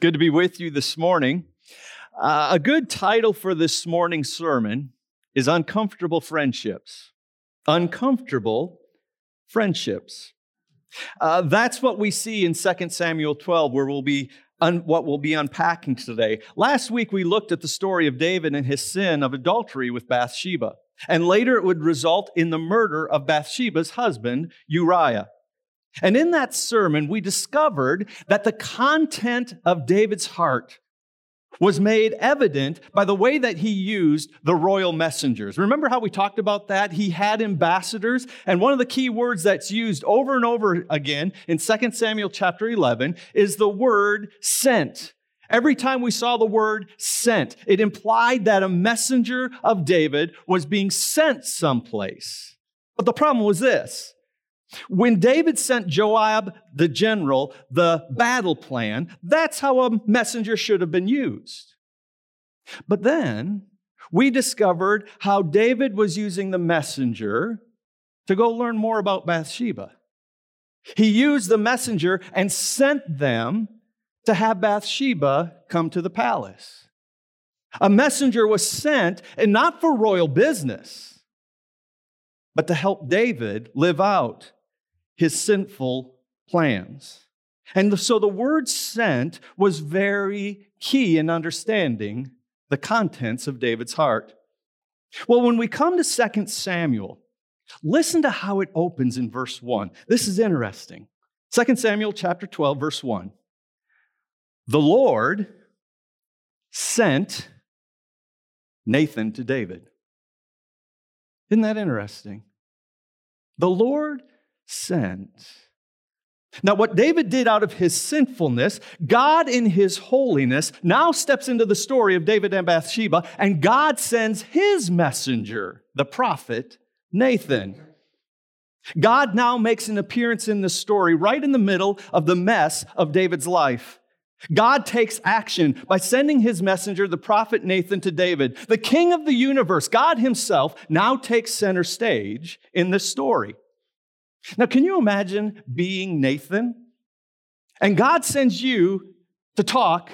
good to be with you this morning. Uh, a good title for this morning's sermon is Uncomfortable Friendships. Uncomfortable Friendships. Uh, that's what we see in 2 Samuel 12, where we'll be un- what we'll be unpacking today. Last week, we looked at the story of David and his sin of adultery with Bathsheba. And later, it would result in the murder of Bathsheba's husband, Uriah. And in that sermon, we discovered that the content of David's heart was made evident by the way that he used the royal messengers. Remember how we talked about that? He had ambassadors, and one of the key words that's used over and over again in 2 Samuel chapter 11 is the word sent. Every time we saw the word sent, it implied that a messenger of David was being sent someplace. But the problem was this when David sent Joab, the general, the battle plan, that's how a messenger should have been used. But then we discovered how David was using the messenger to go learn more about Bathsheba. He used the messenger and sent them to have Bathsheba come to the palace. A messenger was sent, and not for royal business, but to help David live out his sinful plans. And so the word sent was very key in understanding the contents of David's heart. Well, when we come to 2 Samuel, listen to how it opens in verse 1. This is interesting. 2 Samuel chapter 12 verse 1. The Lord sent Nathan to David. Isn't that interesting? The Lord sent. Now, what David did out of his sinfulness, God in his holiness now steps into the story of David and Bathsheba, and God sends his messenger, the prophet Nathan. God now makes an appearance in the story right in the middle of the mess of David's life. God takes action by sending his messenger, the prophet Nathan, to David. The king of the universe, God himself, now takes center stage in this story. Now, can you imagine being Nathan? And God sends you to talk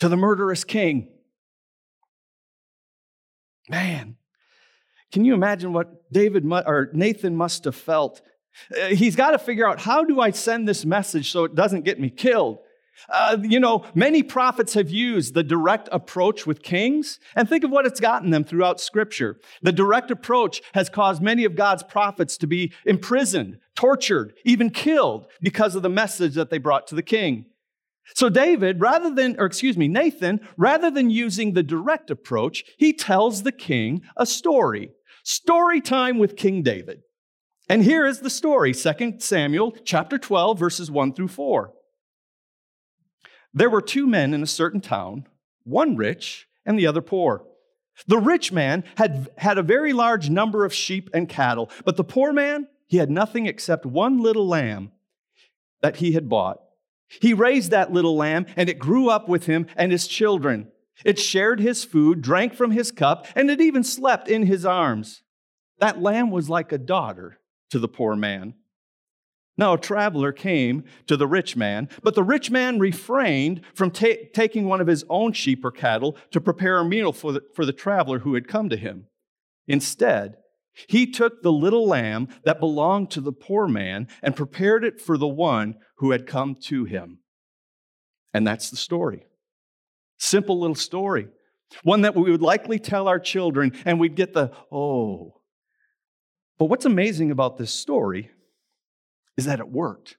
to the murderous king. Man, can you imagine what David or Nathan must have felt? Uh, he's got to figure out how do I send this message so it doesn't get me killed? Uh, you know, many prophets have used the direct approach with kings, and think of what it's gotten them throughout Scripture. The direct approach has caused many of God's prophets to be imprisoned, tortured, even killed because of the message that they brought to the king. So, David, rather than, or excuse me, Nathan, rather than using the direct approach, he tells the king a story. Story time with King David. And here is the story 2 Samuel chapter 12, verses 1 through 4. There were two men in a certain town, one rich and the other poor. The rich man had had a very large number of sheep and cattle, but the poor man, he had nothing except one little lamb that he had bought. He raised that little lamb, and it grew up with him and his children. It shared his food, drank from his cup, and it even slept in his arms. That lamb was like a daughter to the poor man. Now, a traveler came to the rich man, but the rich man refrained from ta- taking one of his own sheep or cattle to prepare a meal for the, for the traveler who had come to him. Instead, he took the little lamb that belonged to the poor man and prepared it for the one who had come to him. And that's the story. Simple little story. One that we would likely tell our children, and we'd get the, oh. But what's amazing about this story is that it worked.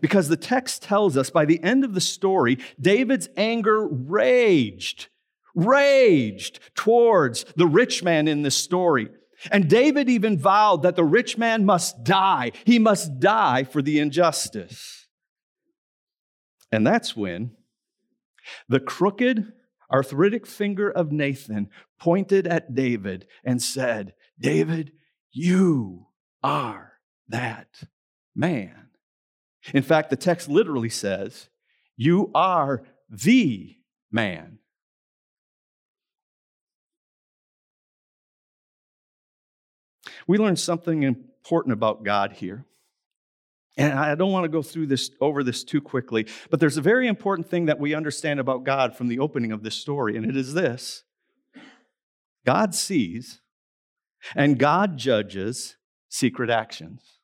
Because the text tells us by the end of the story, David's anger raged, raged towards the rich man in this story. And David even vowed that the rich man must die. He must die for the injustice. And that's when the crooked, arthritic finger of Nathan pointed at David and said, David, you are that man. In fact, the text literally says, You are the man. We learn something important about God here. And I don't want to go through this over this too quickly, but there's a very important thing that we understand about God from the opening of this story, and it is this God sees and God judges secret actions.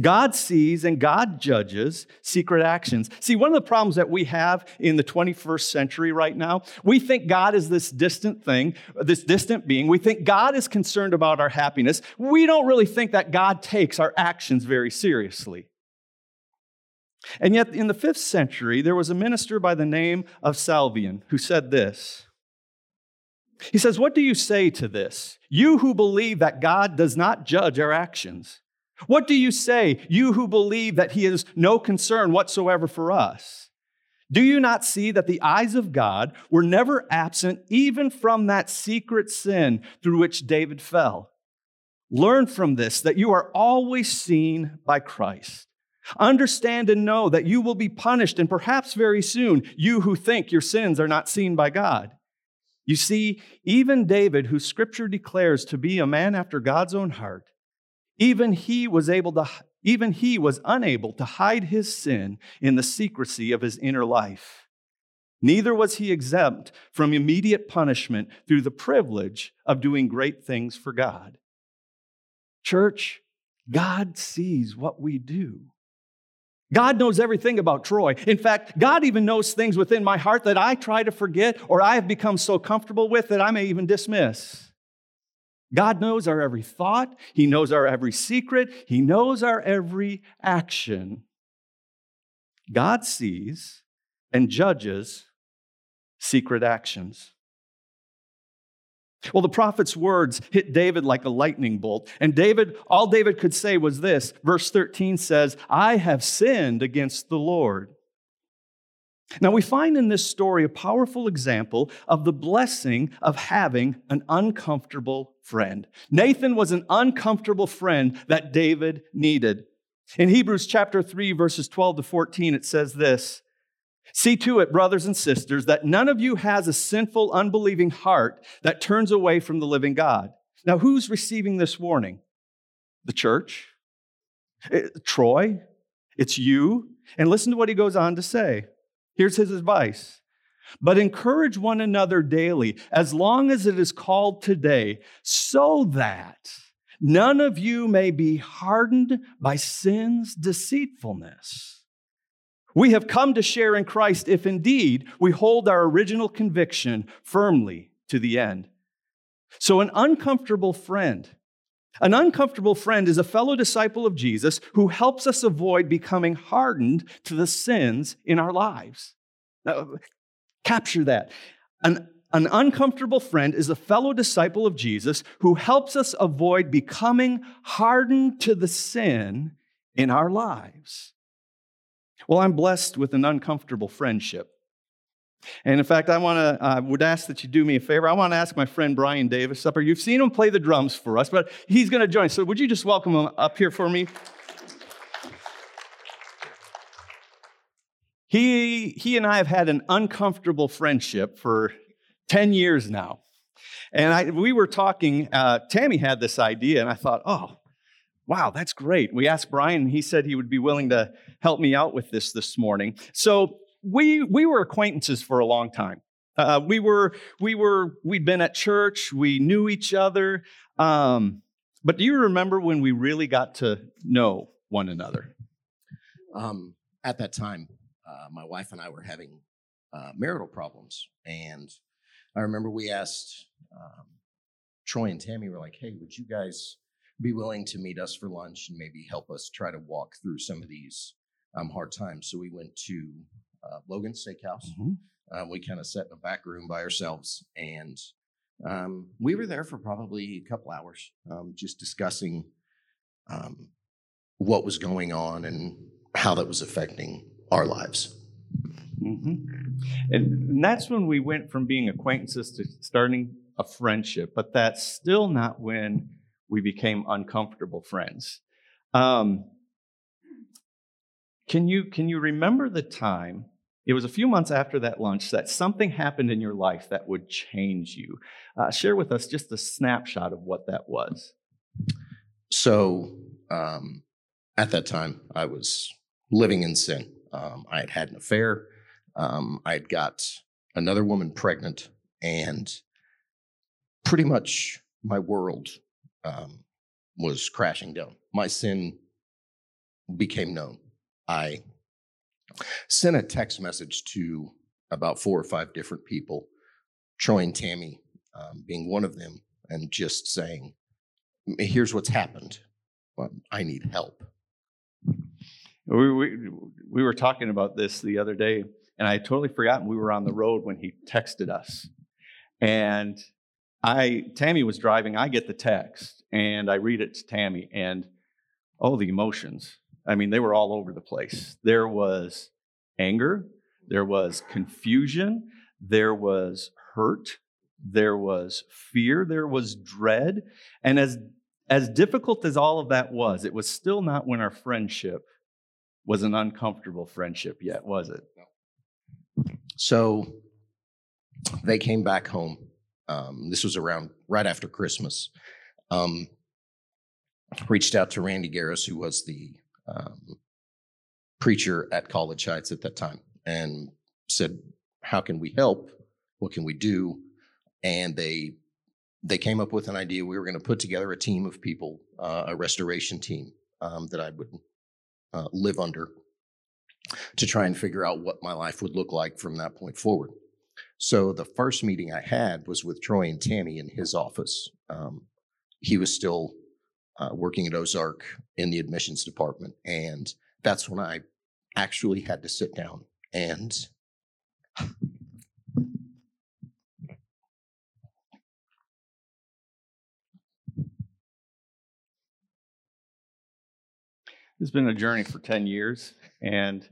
God sees and God judges secret actions. See, one of the problems that we have in the 21st century right now, we think God is this distant thing, this distant being. We think God is concerned about our happiness. We don't really think that God takes our actions very seriously. And yet, in the fifth century, there was a minister by the name of Salvian who said this. He says, What do you say to this? You who believe that God does not judge our actions. What do you say, you who believe that He has no concern whatsoever for us? Do you not see that the eyes of God were never absent even from that secret sin through which David fell? Learn from this that you are always seen by Christ. Understand and know that you will be punished, and perhaps very soon, you who think your sins are not seen by God. You see, even David, who scripture declares to be a man after God's own heart, even he was able to even he was unable to hide his sin in the secrecy of his inner life. Neither was he exempt from immediate punishment through the privilege of doing great things for God. Church, God sees what we do. God knows everything about Troy. In fact, God even knows things within my heart that I try to forget or I have become so comfortable with that I may even dismiss. God knows our every thought, He knows our every secret, He knows our every action. God sees and judges secret actions. Well, the prophet's words hit David like a lightning bolt. And David, all David could say was this. Verse 13 says, I have sinned against the Lord. Now, we find in this story a powerful example of the blessing of having an uncomfortable friend. Nathan was an uncomfortable friend that David needed. In Hebrews chapter 3, verses 12 to 14, it says this See to it, brothers and sisters, that none of you has a sinful, unbelieving heart that turns away from the living God. Now, who's receiving this warning? The church? It, eh, Troy? It's you? And listen to what he goes on to say. Here's his advice. But encourage one another daily, as long as it is called today, so that none of you may be hardened by sin's deceitfulness. We have come to share in Christ if indeed we hold our original conviction firmly to the end. So, an uncomfortable friend, an uncomfortable friend is a fellow disciple of Jesus who helps us avoid becoming hardened to the sins in our lives. Now, capture that. An, an uncomfortable friend is a fellow disciple of Jesus who helps us avoid becoming hardened to the sin in our lives. Well, I'm blessed with an uncomfortable friendship. And in fact, I want to I would ask that you do me a favor. I want to ask my friend Brian Davis up here. You've seen him play the drums for us, but he's going to join. So would you just welcome him up here for me? He, he and I have had an uncomfortable friendship for 10 years now. And I, we were talking, uh, Tammy had this idea, and I thought, oh, wow, that's great. We asked Brian, and he said he would be willing to help me out with this this morning. So we, we were acquaintances for a long time. Uh, we were, we were, we'd been at church, we knew each other. Um, but do you remember when we really got to know one another? Um, at that time, uh, my wife and I were having uh, marital problems. And I remember we asked um, Troy and Tammy, were like, hey, would you guys be willing to meet us for lunch and maybe help us try to walk through some of these um, hard times? So we went to uh, Logan's Steakhouse. Mm-hmm. Um, we kind of sat in a back room by ourselves and um, we were there for probably a couple hours, um, just discussing um, what was going on and how that was affecting our lives. Mm-hmm. And that's when we went from being acquaintances to starting a friendship, but that's still not when we became uncomfortable friends. Um, can you can you remember the time? It was a few months after that lunch that something happened in your life that would change you. Uh, share with us just a snapshot of what that was. So, um, at that time, I was living in sin. Um, I had had an affair. Um, I had got another woman pregnant, and pretty much my world um, was crashing down. My sin became known. I sent a text message to about four or five different people, Troy and Tammy um, being one of them, and just saying, "Here's what's happened. I need help." We, we, we were talking about this the other day, and I totally forgotten we were on the road when he texted us. And I, Tammy was driving, I get the text, and I read it to Tammy, and oh, the emotions. I mean, they were all over the place. There was anger, there was confusion, there was hurt, there was fear, there was dread. And as, as difficult as all of that was, it was still not when our friendship was an uncomfortable friendship yet, was it? So they came back home. Um, this was around right after Christmas. Um, reached out to Randy Gariss, who was the um, preacher at College Heights at that time, and said, "How can we help? What can we do?" And they they came up with an idea. We were going to put together a team of people, uh, a restoration team um, that I would uh, live under to try and figure out what my life would look like from that point forward. So the first meeting I had was with Troy and Tammy in his office. Um, he was still uh, working at Ozark in the admissions department, and that's when I actually had to sit down and It's been a journey for 10 years, and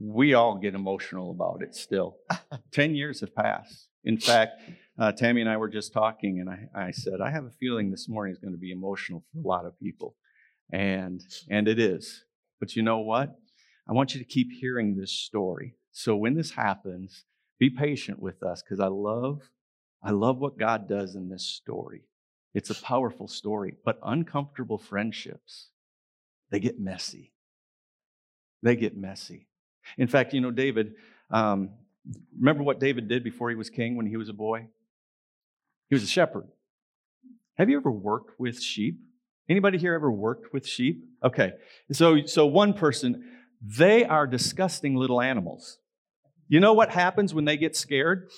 we all get emotional about it still. 10 years have passed. In fact, uh, Tammy and I were just talking, and I, I said, I have a feeling this morning is going to be emotional for a lot of people. And, and it is. But you know what? I want you to keep hearing this story. So when this happens, be patient with us because I love, I love what God does in this story. It's a powerful story, but uncomfortable friendships they get messy. They get messy. In fact, you know, David, um, remember what David did before he was king when he was a boy? He was a shepherd. Have you ever worked with sheep? Anybody here ever worked with sheep? Okay. So, so one person, they are disgusting little animals. You know what happens when they get scared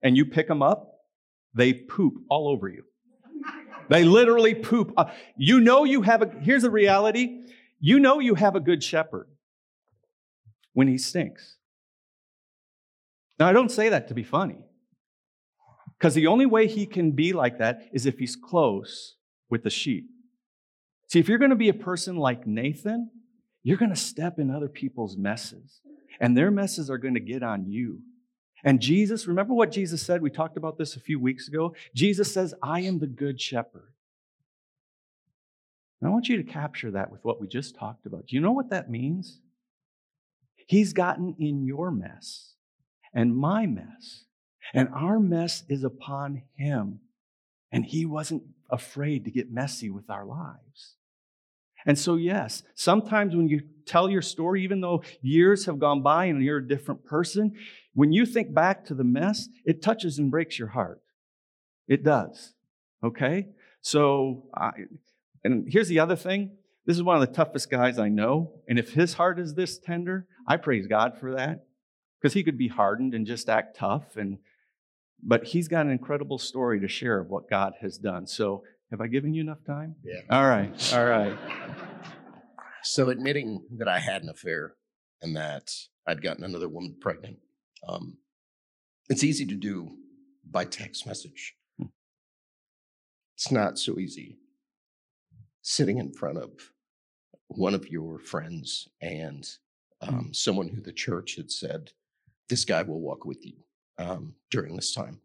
and you pick them up? They poop all over you. They literally poop. Uh, you know you have a, here's the reality. You know you have a good shepherd when he stinks. Now, I don't say that to be funny, because the only way he can be like that is if he's close with the sheep. See, if you're going to be a person like Nathan, you're going to step in other people's messes, and their messes are going to get on you. And Jesus, remember what Jesus said? We talked about this a few weeks ago. Jesus says, I am the good shepherd. And I want you to capture that with what we just talked about. Do you know what that means? He's gotten in your mess and my mess, and our mess is upon him. And he wasn't afraid to get messy with our lives. And so, yes, sometimes when you tell your story, even though years have gone by and you're a different person, when you think back to the mess, it touches and breaks your heart. It does. Okay? So, I, and here's the other thing this is one of the toughest guys I know. And if his heart is this tender, I praise God for that because he could be hardened and just act tough. And, but he's got an incredible story to share of what God has done. So, have I given you enough time? Yeah. All right. All right. So, admitting that I had an affair and that I'd gotten another woman pregnant, um, it's easy to do by text message. Hmm. It's not so easy sitting in front of one of your friends and hmm. um, someone who the church had said, This guy will walk with you um, during this time.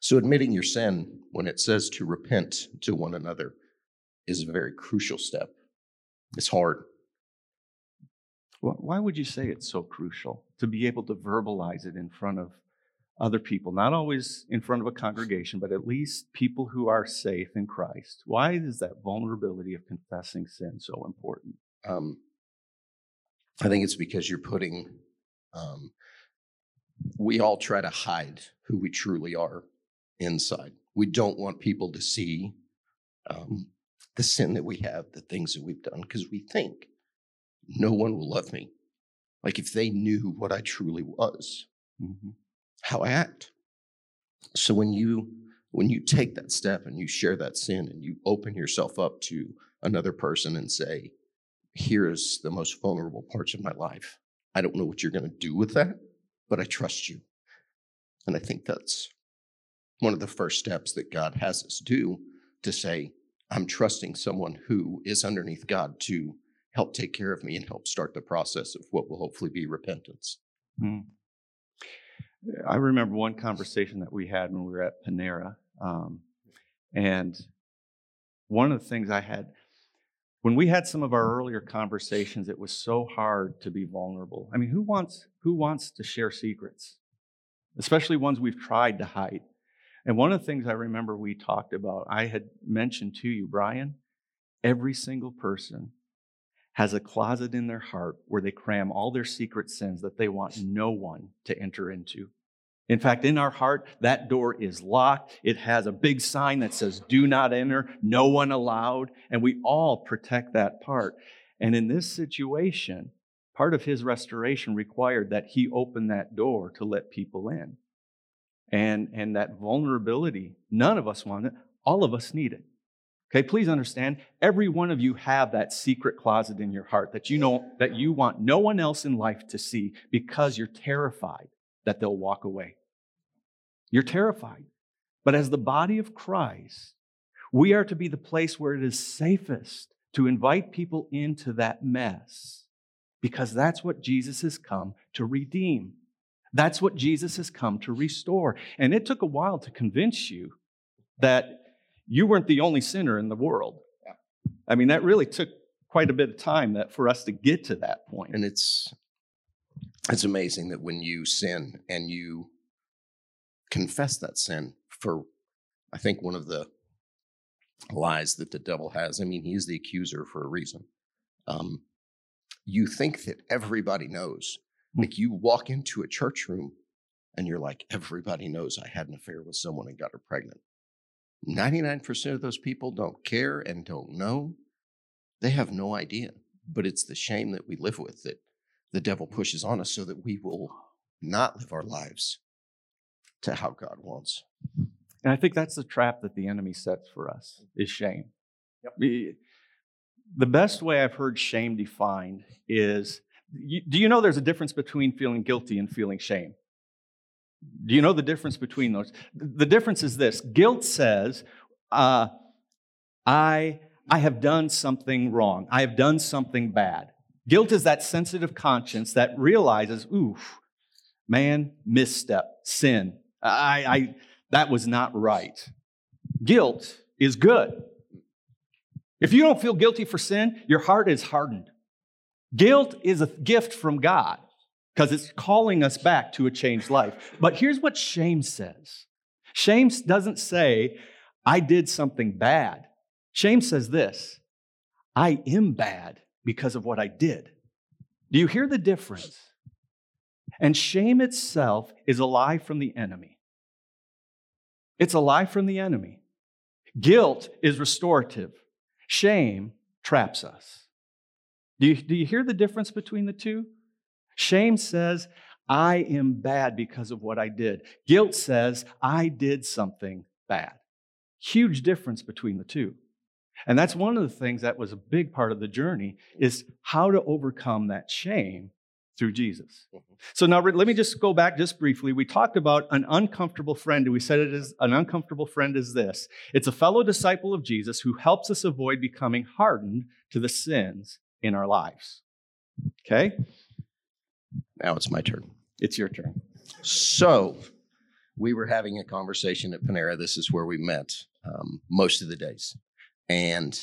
So, admitting your sin when it says to repent to one another is a very crucial step. It's hard. Why would you say it's so crucial to be able to verbalize it in front of other people, not always in front of a congregation, but at least people who are safe in Christ. Why is that vulnerability of confessing sin so important? Um, I think it's because you're putting, um, we all try to hide who we truly are inside. We don't want people to see um, the sin that we have, the things that we've done, because we think no one will love me. Like if they knew what I truly was, Mm-hmm. how I act. So when you when you take that step and you share that sin and you open yourself up to another person and say, "Here's the most vulnerable parts of my life. I don't know what you're going to do with that, but I trust you." And I think that's one of the first steps that God has us do to say, "I'm trusting someone who is underneath God to help take care of me and help start the process of what will hopefully be repentance." Mm. I remember one conversation that we had when we were at Panera. Um, and one of the things I had, when we had some of our mm. earlier conversations, it was so hard to be vulnerable. I mean, who wants, who wants to share secrets? Especially ones we've tried to hide. And one of the things I remember we talked about, I had mentioned to you, Brian, every single person has a closet in their heart where they cram all their secret sins that they want no one to enter into. In fact, in our heart, that door is locked. It has a big sign that says, Do not enter, no one allowed. And we all protect that part. And in this situation, part of his restoration required that he open that door to let people in. And, and that vulnerability, none of us want it, all of us need it. Okay, please understand, every one of you have that secret closet in your heart that you know that you want no one else in life to see because you're terrified that they'll walk away. You're terrified. But as the body of Christ, we are to be the place where it is safest to invite people into that mess because that's what Jesus has come to redeem. That's what Jesus has come to restore. And it took a while to convince you that you weren't the only sinner in the world. I mean, that really took quite a bit of time that for us to get to that point. And it's it's amazing that when you sin and you confess that sin for I think one of the lies that the devil has, I mean, he's the accuser for a reason. Um, you think that everybody knows. Hmm. Like you walk into a church room and you're like, everybody knows I had an affair with someone and got her pregnant. 99% of those people don't care and don't know. They have no idea. But it's the shame that we live with that the devil pushes on us so that we will not live our lives to how God wants. And I think that's the trap that the enemy sets for us is shame. We- The best way I've heard shame defined is do you know there's a difference between feeling guilty and feeling shame? Do you know the difference between those? The difference is this guilt says, uh, I, I have done something wrong, I have done something bad. Guilt is that sensitive conscience that realizes, oof, man, misstep, sin. I, I, that was not right. Guilt is good. If you don't feel guilty for sin, your heart is hardened. Guilt is a gift from God because it's calling us back to a changed life. But here's what shame says shame doesn't say, I did something bad. Shame says this I am bad because of what I did. Do you hear the difference? And shame itself is a lie from the enemy. It's a lie from the enemy. Guilt is restorative, shame traps us. Do you, do you hear the difference between the two? Shame says, I am bad because of what I did. Guilt says, I did something bad. Huge difference between the two. And that's one of the things that was a big part of the journey is how to overcome that shame through Jesus. Mhm. So now let me just go back just briefly. We talked about an uncomfortable friend. We said it is an uncomfortable friend is this. It's a fellow disciple of Jesus who helps us avoid becoming hardened to the sins in our lives. Okay? Now it's my turn. It's your turn. So we were having a conversation at Panera. This is where we met um, most of the days. And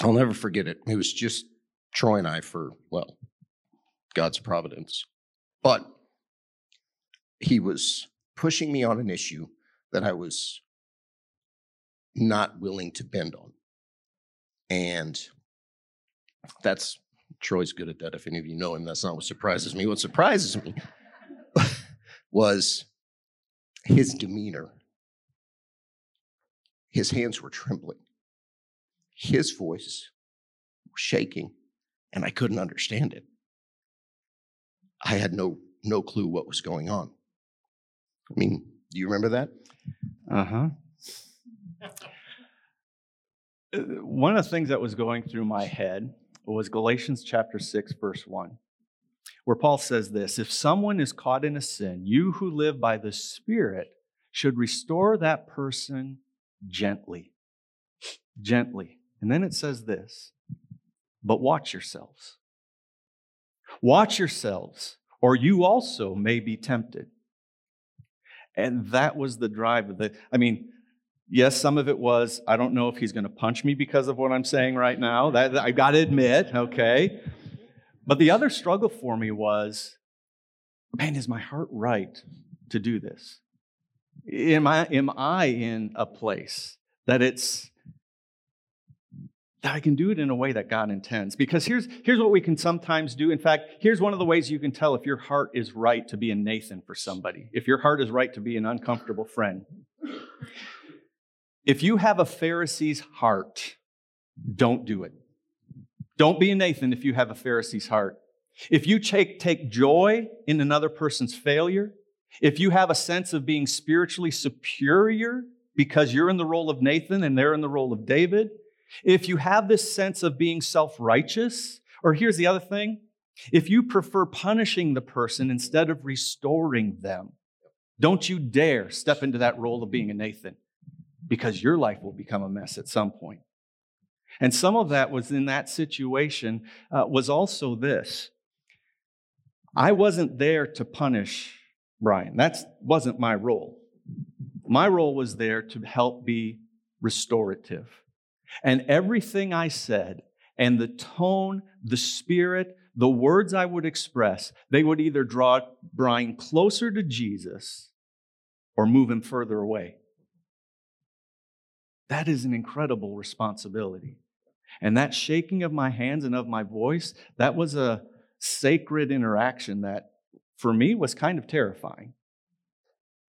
I'll never forget it. It was just Troy and I for, well, God's providence. But he was pushing me on an issue that I was not willing to bend on. And that's Troy's good at that. If any of you know him, that's not what surprises me. What surprises me was his demeanor. His hands were trembling, his voice was shaking, and I couldn't understand it. I had no no clue what was going on. I mean, do you remember that? Uh-huh. Uh, One of the things that was going through my head was Galatians chapter 6, verse 1, where Paul says this If someone is caught in a sin, you who live by the Spirit should restore that person gently. Gently. And then it says this But watch yourselves. Watch yourselves, or you also may be tempted. And that was the drive of the, I mean, yes, some of it was, I don't know if he's going to punch me because of what I'm saying right now. That I got to admit, okay. But the other struggle for me was, man, is my heart right to do this? Am I, am I in a place that it's that I can do it in a way that God intends. Because here's, here's what we can sometimes do. In fact, here's one of the ways you can tell if your heart is right to be a Nathan for somebody, if your heart is right to be an uncomfortable friend. If you have a Pharisee's heart, don't do it. Don't be a Nathan if you have a Pharisee's heart. If you take, take joy in another person's failure, if you have a sense of being spiritually superior because you're in the role of Nathan and they're in the role of David, if you have this sense of being self righteous, or here's the other thing if you prefer punishing the person instead of restoring them, don't you dare step into that role of being a Nathan because your life will become a mess at some point. And some of that was in that situation uh, was also this. I wasn't there to punish Brian. That wasn't my role. My role was there to help be restorative. And everything I said, and the tone, the spirit, the words I would express, they would either draw Brian closer to Jesus or move him further away. That is an incredible responsibility. And that shaking of my hands and of my voice, that was a sacred interaction that for me was kind of terrifying.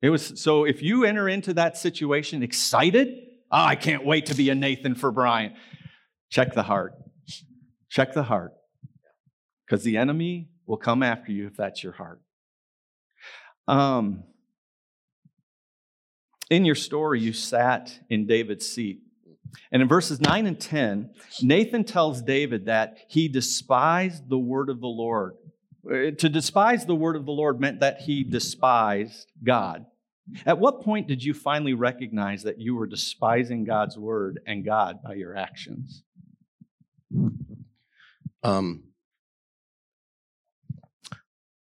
It was so if you enter into that situation excited, oh, I can't wait to be a Nathan for Brian. Check the heart. Check the heart. Because the enemy will come after you if that's your heart. Um, in your story, you sat in David's seat. And in verses 9 and 10, Nathan tells David that he despised the word of the Lord. Uh, To despise the word of the Lord meant that he despised God. At what point did you finally recognize that you were despising God's word and God by your actions? Um,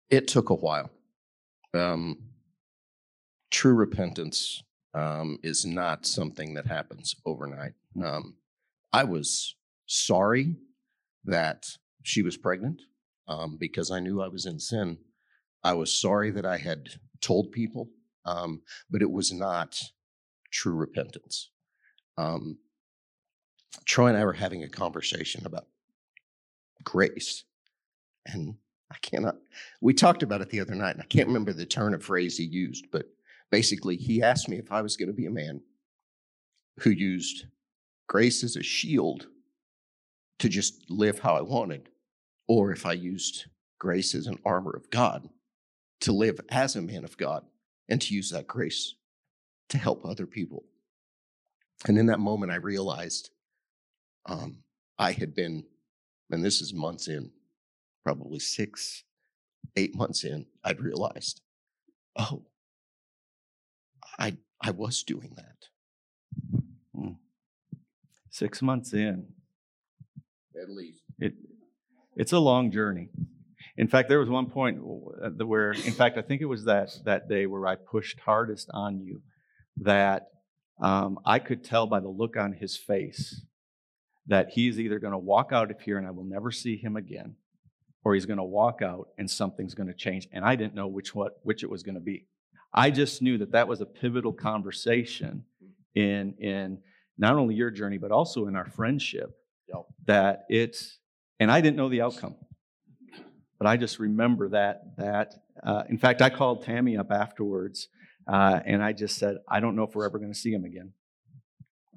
it took a while. Um, true repentance um, is not something that happens overnight. Um, I was sorry that she was pregnant um, because I knew I was in sin. I was sorry that I had told people, um, but it was not true repentance. Um, Troy and I were having a conversation about grace, and I cannot. We talked about it the other night, and I can't remember the turn of phrase he used, but basically, he asked me if I was going to be a man who used grace as a shield to just live how I wanted, or if I used grace as an armor of God to live as a man of God and to use that grace to help other people. And in that moment, I realized um, I had been, and this is months in, probably six, eight months in, I'd realized, oh, I I was doing that. Six months in, At least. it, it's a long journey. In fact, there was one point uh, where, in fact, I think it was that, that day where I pushed hardest on you that um, I could tell by the look on his face that he's either going to walk out of here and I will never see him again, or he's going to walk out and something's going to change. And I didn't know which what which it was going to be. I just knew that that was a pivotal conversation in in not only your journey but also in our friendship. Yep. That it's and I didn't know the outcome, but I just remember that that. Uh, in fact, I called Tammy up afterwards, uh, and I just said, I don't know if we're ever going to see him again.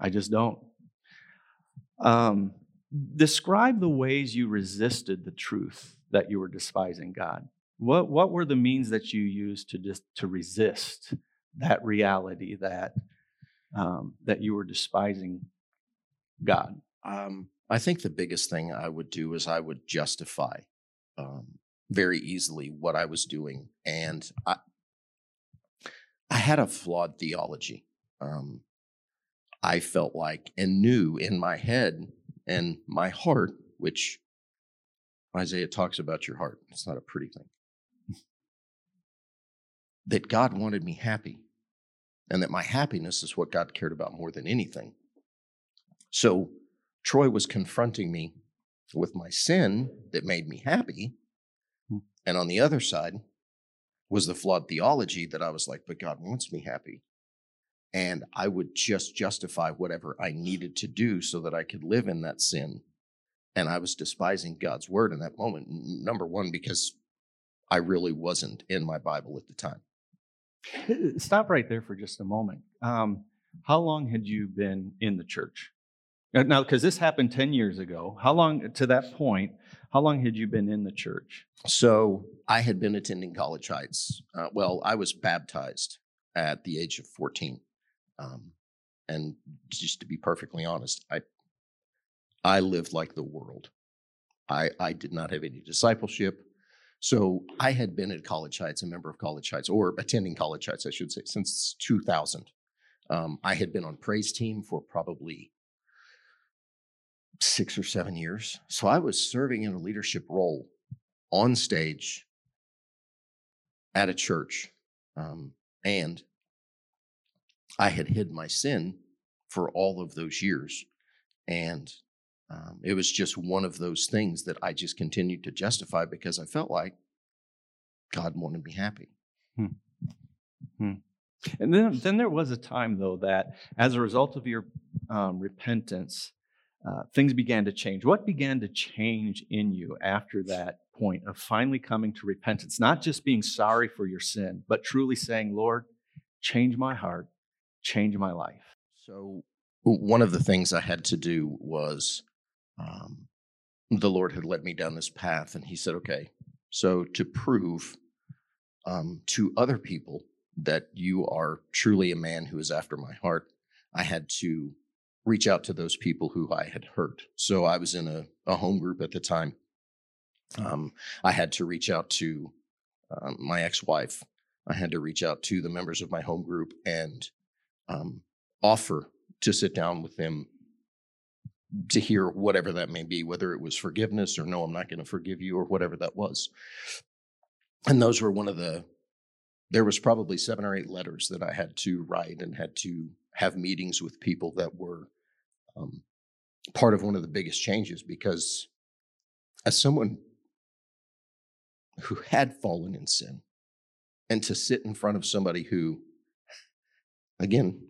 I just don't. Um, describe the ways you resisted the truth that you were despising God. What, what were the means that you used to just to resist that reality that um, that you were despising God? Um, I think the biggest thing I would do is I would justify um, very easily what I was doing, and I I had a flawed theology. Um, I felt like and knew in my head and my heart, which Isaiah talks about your heart. It's not a pretty thing. that God wanted me happy and that my happiness is what God cared about more than anything. So Troy was confronting me with my sin that made me happy. Hmm. And on the other side was the flawed theology that I was like, but God wants me happy. And I would just justify whatever I needed to do so that I could live in that sin. And I was despising God's word in that moment. Number one, because I really wasn't in my Bible at the time. Stop right there for just a moment. Um, how long had you been in the church? Uh, now, because this happened 10 years ago, how long, to that point, how long had you been in the church? So I had been attending College Heights. Uh, well, I was baptized at the age of 14. Um, and just to be perfectly honest, I I lived like the world. I I did not have any discipleship. So I had been at College Heights, a member of College Heights, or attending College Heights, I should say, since 2000. Um, I had been on praise team for probably six or seven years. So I was serving in a leadership role on stage at a church. Um, and I had hid my sin for all of those years. And um, it was just one of those things that I just continued to justify because I felt like God wanted me happy. Hmm. Hmm. And then, then there was a time, though, that as a result of your um, repentance, uh, things began to change. What began to change in you after that point of finally coming to repentance? Not just being sorry for your sin, but truly saying, Lord, change my heart, change my life? So, one of the things I had to do was um, the Lord had led me down this path, and He said, Okay, so to prove um, to other people that you are truly a man who is after my heart, I had to reach out to those people who I had hurt. So I was in a, a home group at the time. Um, I had to reach out to um, my ex wife. I had to reach out to the members of my home group and um, offer to sit down with them to hear whatever that may be, whether it was forgiveness or no, I'm not going to forgive you or whatever that was. And those were one of the, there was probably seven or eight letters that I had to write and had to have meetings with people that were um, part of one of the biggest changes because as someone who had fallen in sin and to sit in front of somebody who Again,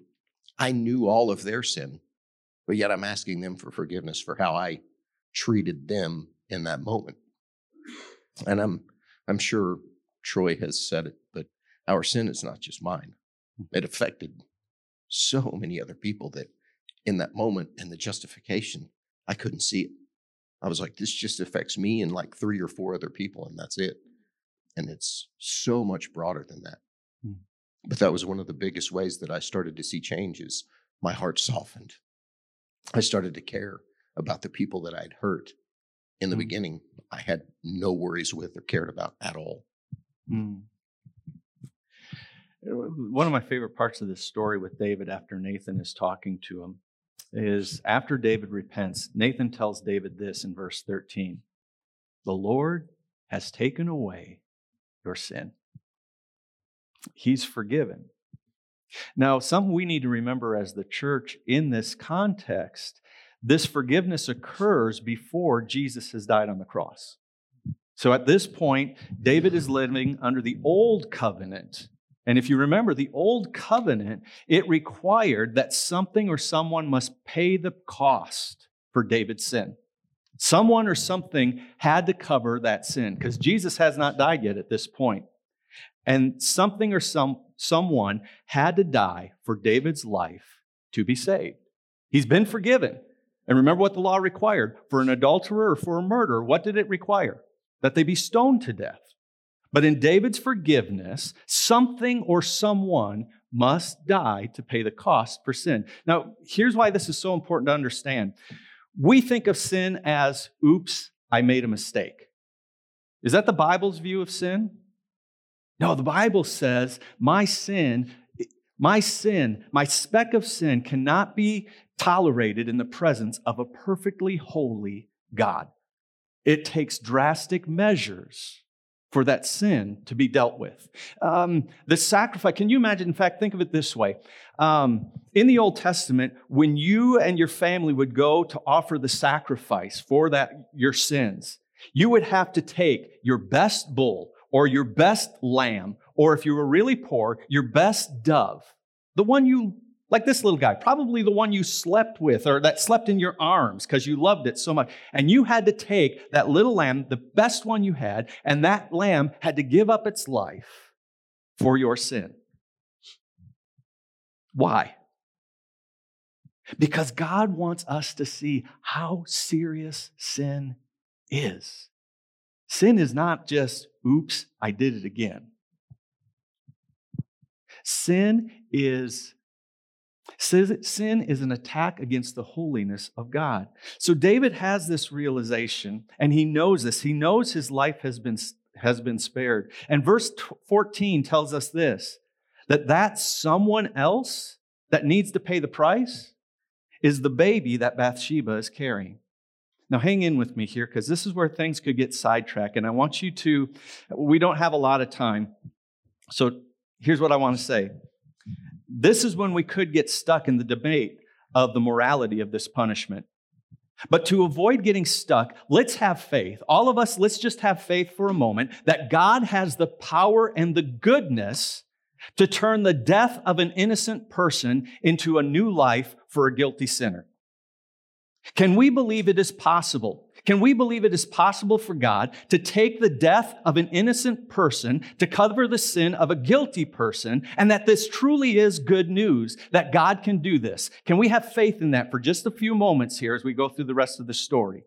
I knew all of their sin, but yet I'm asking them for forgiveness for how I treated them in that moment. And I'm I'm sure Troy has said it, but our sin is not just mine. It affected so many other people that in that moment and the justification, I couldn't see it. I was like, this just affects me and like three or four other people, and that's it. And it's so much broader than that. Hmm. But that was one of the biggest ways that I started to see changes. My heart softened. I started to care about the people that I'd hurt. In the mm. beginning, I had no worries with or cared about at all. Mm. One of my favorite parts of this story with David after Nathan is talking to him is after David repents, Nathan tells David this in verse 13 The Lord has taken away your sin. He's forgiven. Now, something we need to remember as the church in this context this forgiveness occurs before Jesus has died on the cross. So at this point, David is living under the old covenant. And if you remember, the old covenant, it required that something or someone must pay the cost for David's sin. Someone or something had to cover that sin because Jesus has not died yet at this point. And something or some, someone had to die for David's life to be saved. He's been forgiven. And remember what the law required for an adulterer or for a murderer. What did it require? That they be stoned to death. But in David's forgiveness, something or someone must die to pay the cost for sin. Now, here's why this is so important to understand. We think of sin as, oops, I made a mistake. Is that the Bible's view of sin? No, the Bible says my sin, my sin, my speck of sin cannot be tolerated in the presence of a perfectly holy God. It takes drastic measures for that sin to be dealt with. Um, the sacrifice, can you imagine? In fact, think of it this way. Um, in the Old Testament, when you and your family would go to offer the sacrifice for that your sins, you would have to take your best bull or your best lamb, or if you were really poor, your best dove, the one you like this little guy, probably the one you slept with or that slept in your arms because you loved it so much. And you had to take that little lamb, the best one you had, and that lamb had to give up its life for your sin. Why? Because God wants us to see how serious sin is. Sin is not just, oops, I did it again. Sin is Sin is an attack against the holiness of God. So David has this realization and he knows this. He knows his life has been, has been spared. And verse 14 tells us this that that someone else that needs to pay the price is the baby that Bathsheba is carrying. Now, hang in with me here because this is where things could get sidetracked. And I want you to, we don't have a lot of time. So here's what I want to say this is when we could get stuck in the debate of the morality of this punishment. But to avoid getting stuck, let's have faith. All of us, let's just have faith for a moment that God has the power and the goodness to turn the death of an innocent person into a new life for a guilty sinner. Can we believe it is possible can we believe it is possible for God to take the death of an innocent person to cover the sin of a guilty person and that this truly is good news that God can do this? Can we have faith in that for just a few moments here as we go through the rest of the story?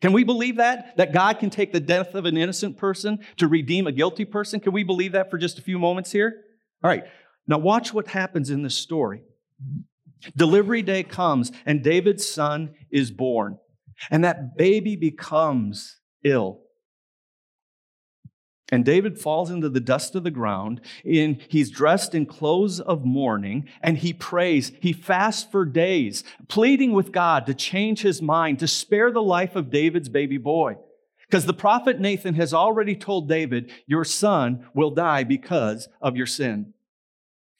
Can we believe that? That God can take the death of an innocent person to redeem a guilty person? Can we believe that for just a few moments here? All right. Now watch what happens in this story. Delivery day comes and David's son is born. And that baby becomes ill. And David falls into the dust of the ground. In, he's dressed in clothes of mourning and he prays. He fasts for days, pleading with God to change his mind, to spare the life of David's baby boy. Because the prophet Nathan has already told David, Your son will die because of your sin.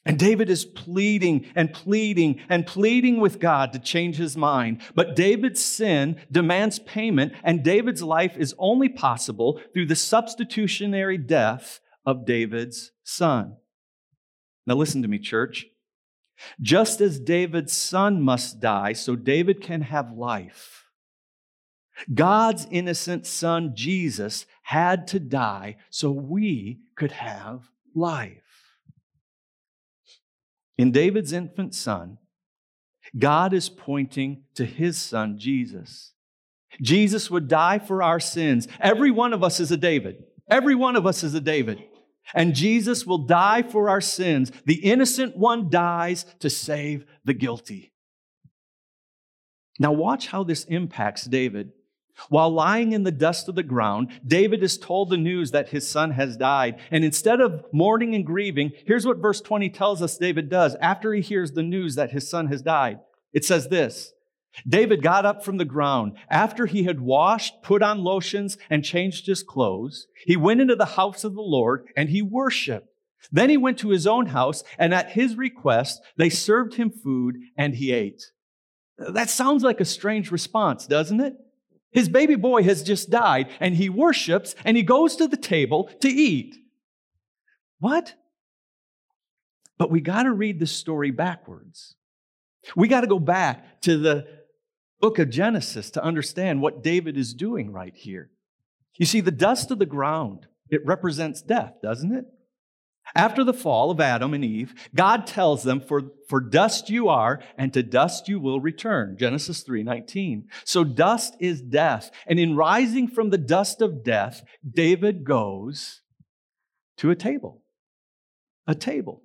And David is pleading and pleading and pleading with God to change his mind. But David's sin demands payment, and David's life is only possible through the substitutionary death of David's son. Now, listen to me, church. Just as David's son must die so David can have life, God's innocent son, Jesus, had to die so we could have life. In David's infant son, God is pointing to his son, Jesus. Jesus would die for our sins. Every one of us is a David. Every one of us is a David. And Jesus will die for our sins. The innocent one dies to save the guilty. Now, watch how this impacts David. While lying in the dust of the ground, David is told the news that his son has died. And instead of mourning and grieving, here's what verse 20 tells us David does after he hears the news that his son has died. It says this David got up from the ground. After he had washed, put on lotions, and changed his clothes, he went into the house of the Lord and he worshiped. Then he went to his own house, and at his request, they served him food and he ate. That sounds like a strange response, doesn't it? His baby boy has just died, and he worships and he goes to the table to eat. What? But we got to read the story backwards. We got to go back to the book of Genesis to understand what David is doing right here. You see, the dust of the ground, it represents death, doesn't it? After the fall of Adam and Eve, God tells them, for, for dust you are, and to dust you will return. Genesis 3:19. So dust is death. And in rising from the dust of death, David goes to a table. A table.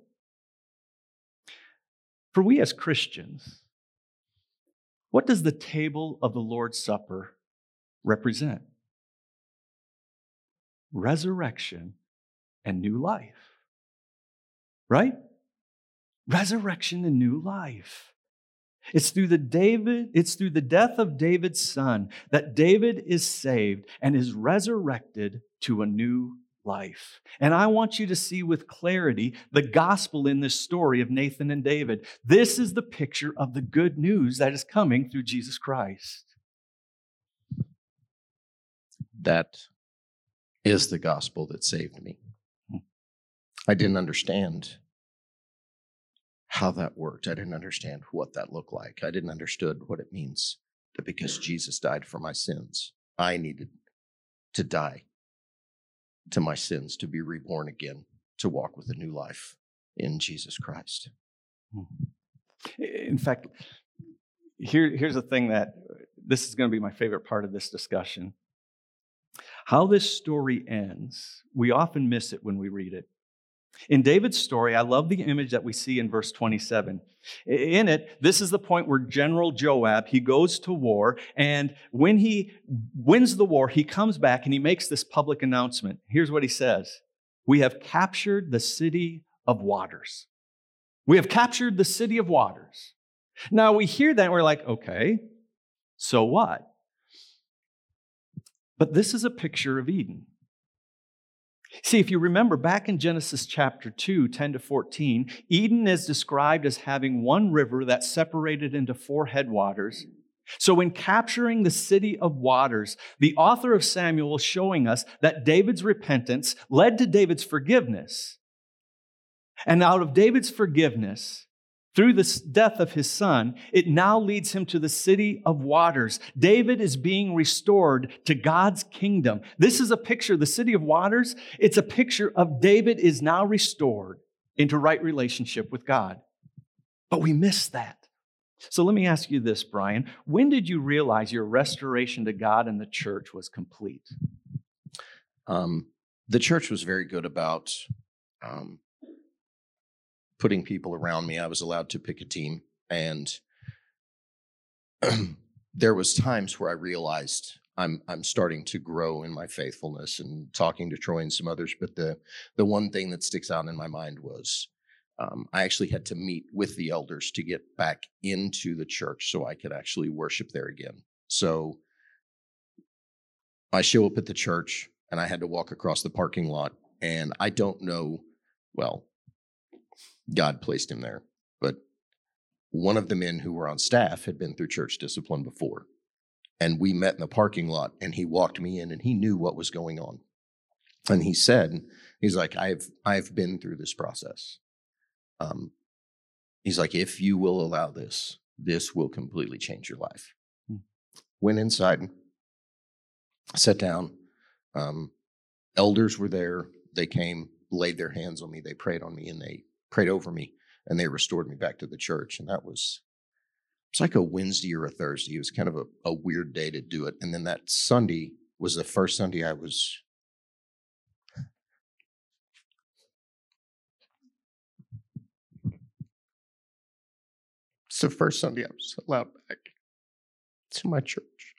For we as Christians, what does the table of the Lord's Supper represent? Resurrection and new life. Right? Resurrection and new life. It's through the David, it's through the death of David's son that David is saved and is resurrected to a new life. And I want you to see with clarity the gospel in this story of Nathan and David. This is the picture of the good news that is coming through Jesus Christ. That is the gospel that saved me. I didn't understand how that worked. I didn't understand what that looked like. I didn't understand what it means that because Jesus died for my sins, I needed to die to my sins, to be reborn again, to walk with a new life in Jesus Christ. Hmm. In fact, here, here's the thing that this is going to be my favorite part of this discussion. How this story ends, we often miss it when we read it. In David's story, I love the image that we see in verse 27. In it, this is the point where General Joab, he goes to war, and when he wins the war, he comes back and he makes this public announcement. Here's what he says. We have captured the city of waters. We have captured the city of waters. Now we hear that and we're like, okay, so what? But this is a picture of Eden. See, if you remember back in Genesis chapter 2, 10 to 14, Eden is described as having one river that separated into four headwaters. So, in capturing the city of waters, the author of Samuel is showing us that David's repentance led to David's forgiveness. And out of David's forgiveness, through the death of his son, it now leads him to the city of waters. David is being restored to God's kingdom. This is a picture, the city of waters, it's a picture of David is now restored into right relationship with God. But we miss that. So let me ask you this, Brian. When did you realize your restoration to God and the church was complete? Um, the church was very good about um, putting people around me. I was allowed to pick a team, and there was times where I realized I'm I'm starting to grow in my faithfulness and talking to Troy and some others. But the the one thing that sticks out in my mind was um, I actually had to meet with the elders to get back into the church so I could actually worship there again. So I show up at the church and I had to walk across the parking lot, and I don't know. Well, God placed him there. But one of the men who were on staff had been through church discipline before. And we met in the parking lot and he walked me in and he knew what was going on. And he said, he's like, I've I've been through this process. Um, he's like, if you will allow this, this will completely change your life. Hmm. Went inside, sat down. Um, elders were there. They came, laid their hands on me, they prayed on me, and they prayed over me and they restored me back to the church. And that was, it's like a Wednesday or a Thursday. It was kind of a, a weird day to do it. And then that Sunday was the first Sunday I was. It's the first Sunday I was allowed back to my church.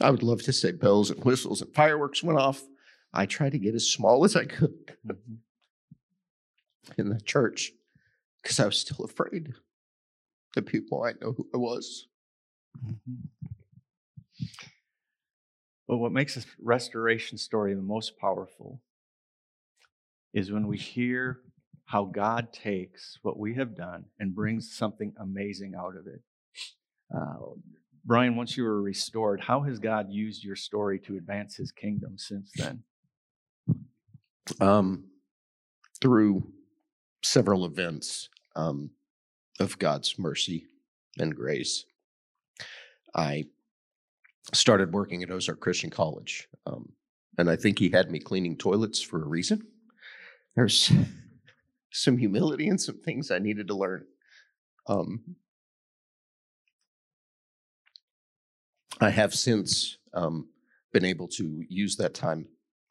I would love to say bells and whistles and fireworks went off. I tried to get as small as I could mm-hmm. in the church because I was still afraid. The people I know who I was. Mm-hmm. Well, what makes this restoration story the most powerful is when we hear how God takes what we have done and brings something amazing out of it. Uh, Brian, once you were restored, how has God used your story to advance his kingdom since then? Um, through several events um, of God's mercy and grace, I started working at Ozark Christian College. Um, and I think he had me cleaning toilets for a reason. There's some humility and some things I needed to learn. Um, I have since um, been able to use that time.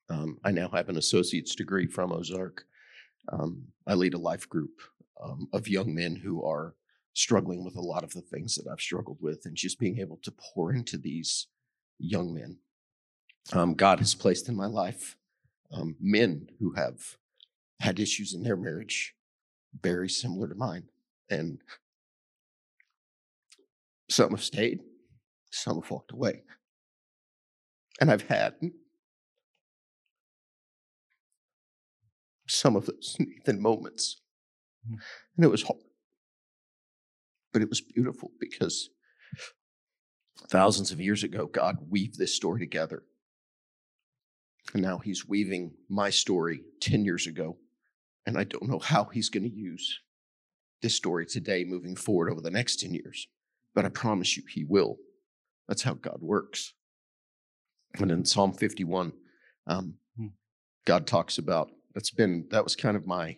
Um, I now have an associate's degree from Ozark. Um, I lead a life group um, of young men who are struggling with a lot of the things that I've struggled with, and just being able to pour into these young men. Um, God has placed in my life um, men who have had issues in their marriage very similar to mine. And some have stayed, some have walked away. And I've had some of those Nathan moments. And it was hard. But it was beautiful because thousands of years ago, God weaved this story together. And now he's weaving my story 10 years ago. And I don't know how he's going to use this story today moving forward over the next 10 years. But I promise you, he will. That's how God works. And in Psalm 51, um, Hmm. God talks about that's been, that was kind of my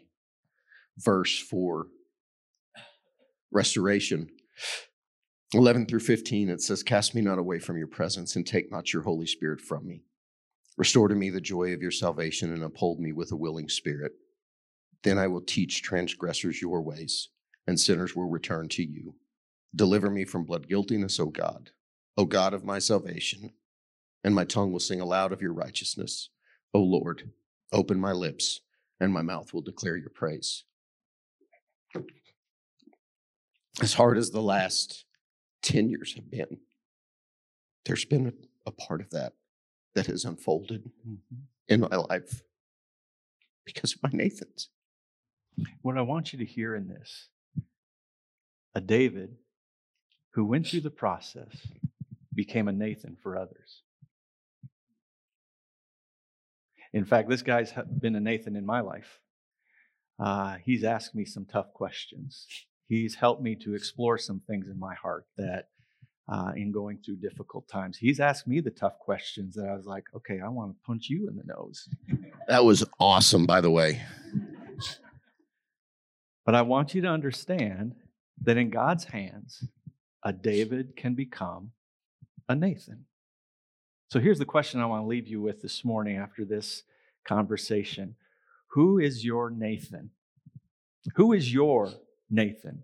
verse for restoration. 11 through 15, it says, Cast me not away from your presence and take not your Holy Spirit from me. Restore to me the joy of your salvation and uphold me with a willing spirit. Then I will teach transgressors your ways, and sinners will return to you. Deliver me from blood guiltiness, O God, O God of my salvation, and my tongue will sing aloud of your righteousness. O Lord, open my lips, and my mouth will declare your praise. As hard as the last 10 years have been, there's been a, a part of that that has unfolded mm-hmm. in my life because of my Nathans. What I want you to hear in this a David who went through the process became a Nathan for others. In fact, this guy's been a Nathan in my life. Uh, he's asked me some tough questions. He's helped me to explore some things in my heart that, uh, in going through difficult times, he's asked me the tough questions that I was like, okay, I want to punch you in the nose. That was awesome, by the way. But I want you to understand that in God's hands, a David can become a Nathan. So here's the question I want to leave you with this morning after this conversation Who is your Nathan? Who is your Nathan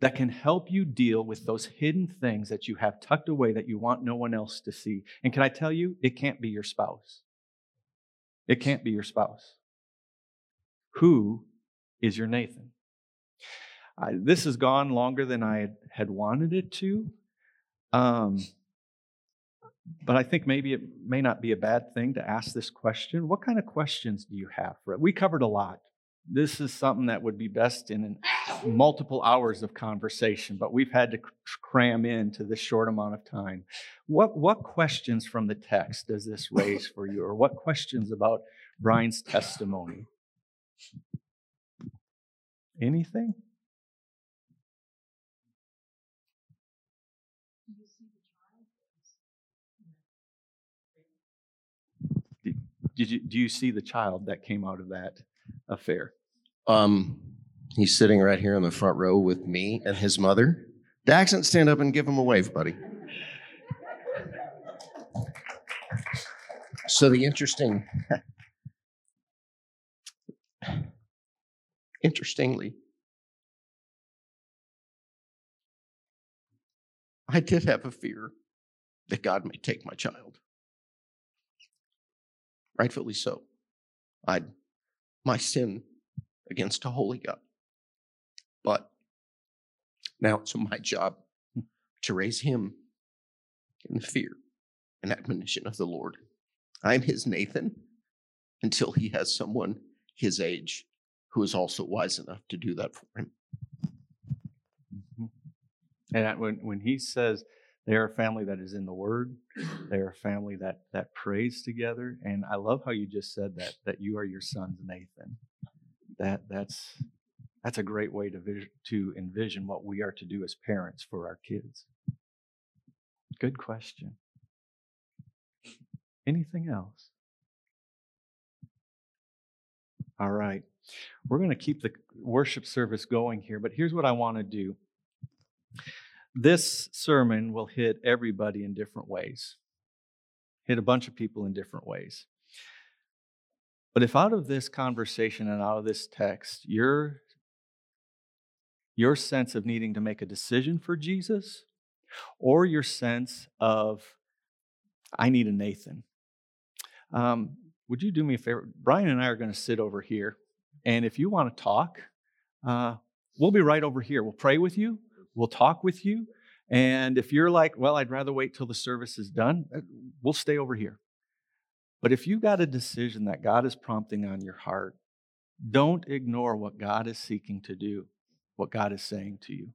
that can help you deal with those hidden things that you have tucked away that you want no one else to see? And can I tell you, it can't be your spouse. It can't be your spouse. Who is your Nathan? I, this has gone longer than I had, wanted it to. Um, but I think maybe it may not be a bad thing to ask this question. What kind of questions do you have for it? We covered a lot. This is something that would be best in multiple hours of conversation, but we've had to cram into this short amount of time. What, what questions from the text does this raise for you, or what questions about Brian's testimony? Anything? Did you, do you see the child that came out of that affair? Um, he's sitting right here in the front row with me and his mother. Daxon, stand up and give him a wave, buddy. So the interesting, interestingly, I did have a fear that God may take my child. Rightfully so. I'd my sin against a holy God. But now it's my job to raise him in the fear and admonition of the Lord. I'm his Nathan until he has someone his age who is also wise enough to do that for him. Mm-hmm. And when, when he says they are a family that is in the Word, they are a family that that prays together. And I love how you just said that that you are your son's Nathan. That that's that's a great way to vis- to envision what we are to do as parents for our kids. Good question. Anything else? All right. We're going to keep the worship service going here, but here's what I want to do. This sermon will hit everybody in different ways, hit a bunch of people in different ways. But if out of this conversation and out of this text, your, your sense of needing to make a decision for Jesus, or your sense of, I need a Nathan, um, would you do me a favor? Brian and I are going to sit over here. And if you want to talk, uh, we'll be right over here. We'll pray with you, we'll talk with you. And if you're like, well, I'd rather wait till the service is done, uh, we'll stay over here. But if you've got a decision that God is prompting on your heart, don't ignore what God is seeking to do, what God is saying to you.